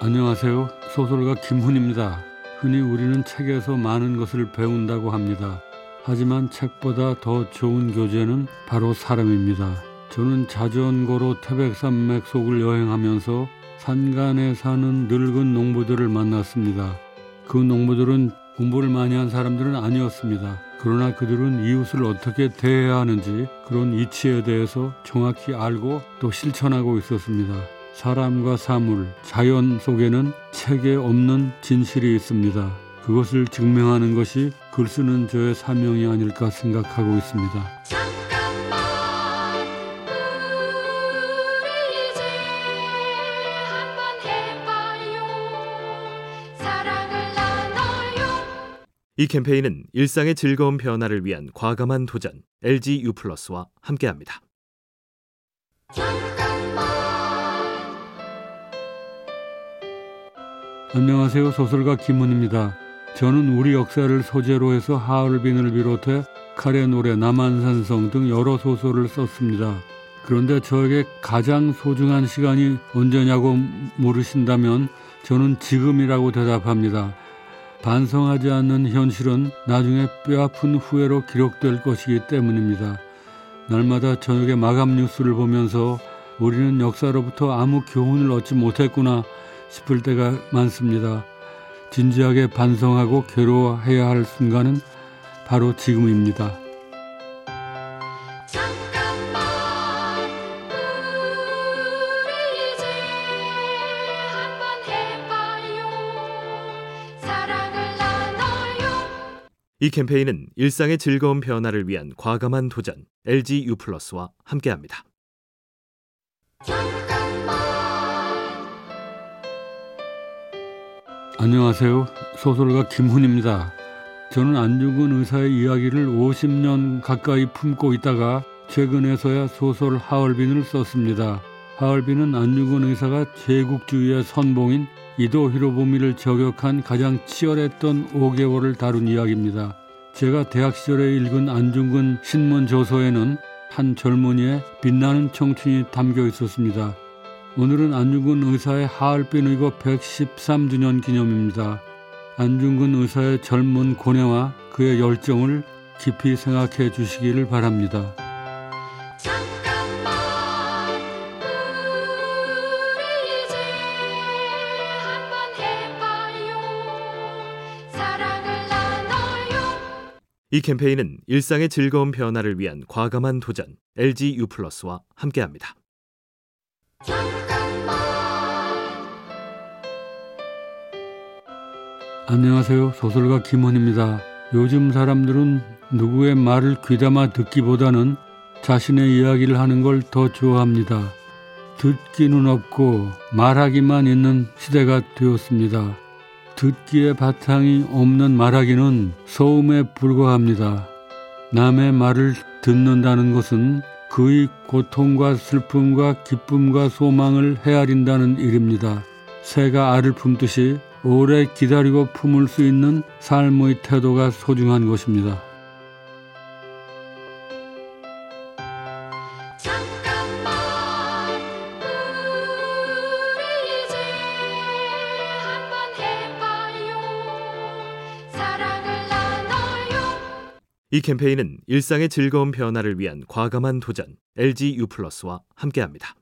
안녕하세요. 소설가 김훈입니다. 흔히 우리는 책에서 많은 것을 배운다고 합니다. 하지만 책보다 더 좋은 교재는 바로 사람입니다. 저는 자전거로 태백산맥 속을 여행하면서 산간에 사는 늙은 농부들을 만났습니다. 그 농부들은 공부를 많이 한 사람들은 아니었습니다. 그러나 그들은 이웃을 어떻게 대해야 하는지 그런 이치에 대해서 정확히 알고 또 실천하고 있었습니다. 사람과 사물, 자연 속에는 책에 없는 진실이 있습니다. 그것을 증명하는 것이 글 쓰는 저의 사명이 아닐까 생각하고 있습니다. 이 캠페인은 일상의 즐거운 변화를 위한 과감한 도전 LG U+와 함께합니다. 안녕하세요. 소설가 김훈입니다. 저는 우리 역사를 소재로 해서 하얼빈을 비롯해 카레 노래, 남한산성 등 여러 소설을 썼습니다. 그런데 저에게 가장 소중한 시간이 언제냐고 물으신다면 저는 지금이라고 대답합니다. 반성하지 않는 현실은 나중에 뼈아픈 후회로 기록될 것이기 때문입니다. 날마다 저녁에 마감 뉴스를 보면서 우리는 역사로부터 아무 교훈을 얻지 못했구나 싶을 때가 많습니다. 진지하게 반성하고 괴로워해야 할 순간은 바로 지금입니다. 이 캠페인은 일상의 즐거운 변화를 위한 과감한 도전 LG U+와 함께합니다. 안녕하세요. 소설가 김훈입니다. 저는 안중근 의사의 이야기를 50년 가까이 품고 있다가 최근에서야 소설 하얼빈을 썼습니다. 하얼빈은 안중근 의사가 제국주의의 선봉인 이도 히로부미를 저격한 가장 치열했던 5개월을 다룬 이야기입니다. 제가 대학 시절에 읽은 안중근 신문 조서에는 한 젊은이의 빛나는 청춘이 담겨 있었습니다. 오늘은 안중근 의사의 하얼빈 의거 113주년 기념입니다. 안중근 의사의 젊은 고뇌와 그의 열정을 깊이 생각해 주시기를 바랍니다. 이 캠페인은 일상의 즐거운 변화를 위한 과감한 도전 LG U+와 함께합니다. 안녕하세요. 소설가 김원입니다. 요즘 사람들은 누구의 말을 귀담아 듣기보다는 자신의 이야기를 하는 걸 더 좋아합니다. 듣기는 없고 말하기만 있는 시대가 되었습니다. 듣기에 바탕이 없는 말하기는 소음에 불과합니다. 남의 말을 듣는다는 것은 그의 고통과 슬픔과 기쁨과 소망을 헤아린다는 일입니다. 새가 알을 품듯이 오래 기다리고 품을 수 있는 삶의 태도가 소중한 것입니다. 이 캠페인은 일상의 즐거운 변화를 위한 과감한 도전 LG U+와 함께합니다.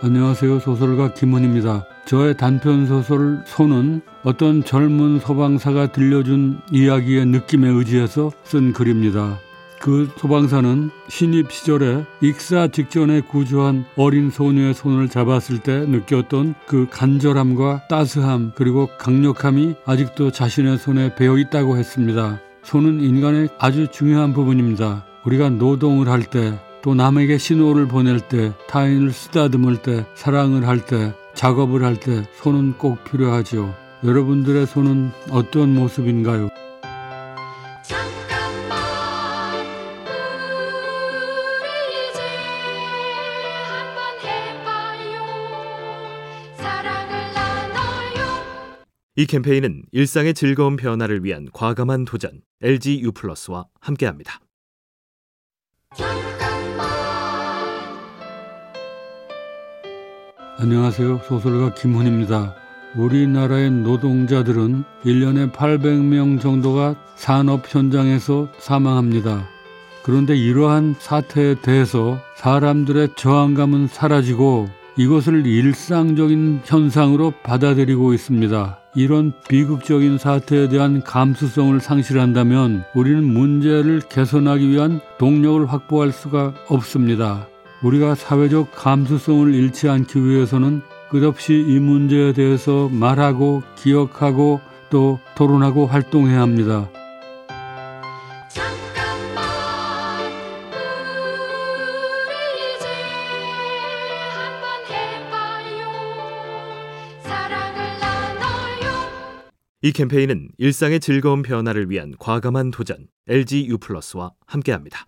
안녕하세요. 소설가 김훈입니다. 저의 단편 소설 손은 어떤 젊은 소방사가 들려준 이야기의 느낌에 의지해서 쓴 글입니다. 그 소방사는 신입 시절에 익사 직전에 구조한 어린 소녀의 손을 잡았을 때 느꼈던 그 간절함과 따스함 그리고 강력함이 아직도 자신의 손에 배어 있다고 했습니다. 손은 인간의 아주 중요한 부분입니다. 우리가 노동을 할 때 또 남에게 신호를 보낼 때, 타인을 쓰다듬을 때, 사랑을 할 때, 작업을 할 때 손은 꼭 필요하죠. 여러분들의 손은 어떤 모습인가요? 이 캠페인은 일상의 즐거운 변화를 위한 과감한 도전 LG U+와 함께합니다. 안녕하세요. 소설가 김훈입니다. 우리나라의 노동자들은 1년에 800명 정도가 산업 현장에서 사망합니다. 그런데 이러한 사태에 대해서 사람들의 저항감은 사라지고 이것을 일상적인 현상으로 받아들이고 있습니다. 이런 비극적인 사태에 대한 감수성을 상실한다면 우리는 문제를 개선하기 위한 동력을 확보할 수가 없습니다. 우리가 사회적 감수성을 잃지 않기 위해서는 끝없이 이 문제에 대해서 말하고 기억하고 또 토론하고 활동해야 합니다. 이 캠페인은 일상의 즐거운 변화를 위한 과감한 도전 LG U 플러스와 함께합니다.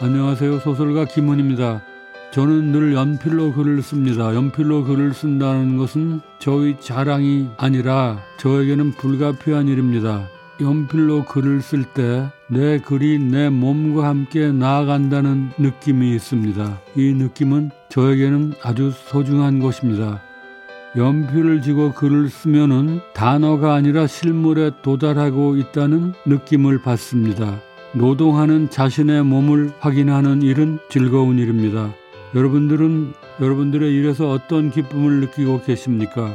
안녕하세요. 소설가 김훈입니다. 저는 늘 연필로 글을 씁니다. 연필로 글을 쓴다는 것은 저의 자랑이 아니라 저에게는 불가피한 일입니다. 연필로 글을 쓸 때 내 글이 내 몸과 함께 나아간다는 느낌이 있습니다. 이 느낌은 저에게는 아주 소중한 것입니다. 연필을 쥐고 글을 쓰면은 단어가 아니라 실물에 도달하고 있다는 느낌을 받습니다. 노동하는 자신의 몸을 확인하는 일은 즐거운 일입니다. 여러분들은 여러분들의 일에서 어떤 기쁨을 느끼고 계십니까?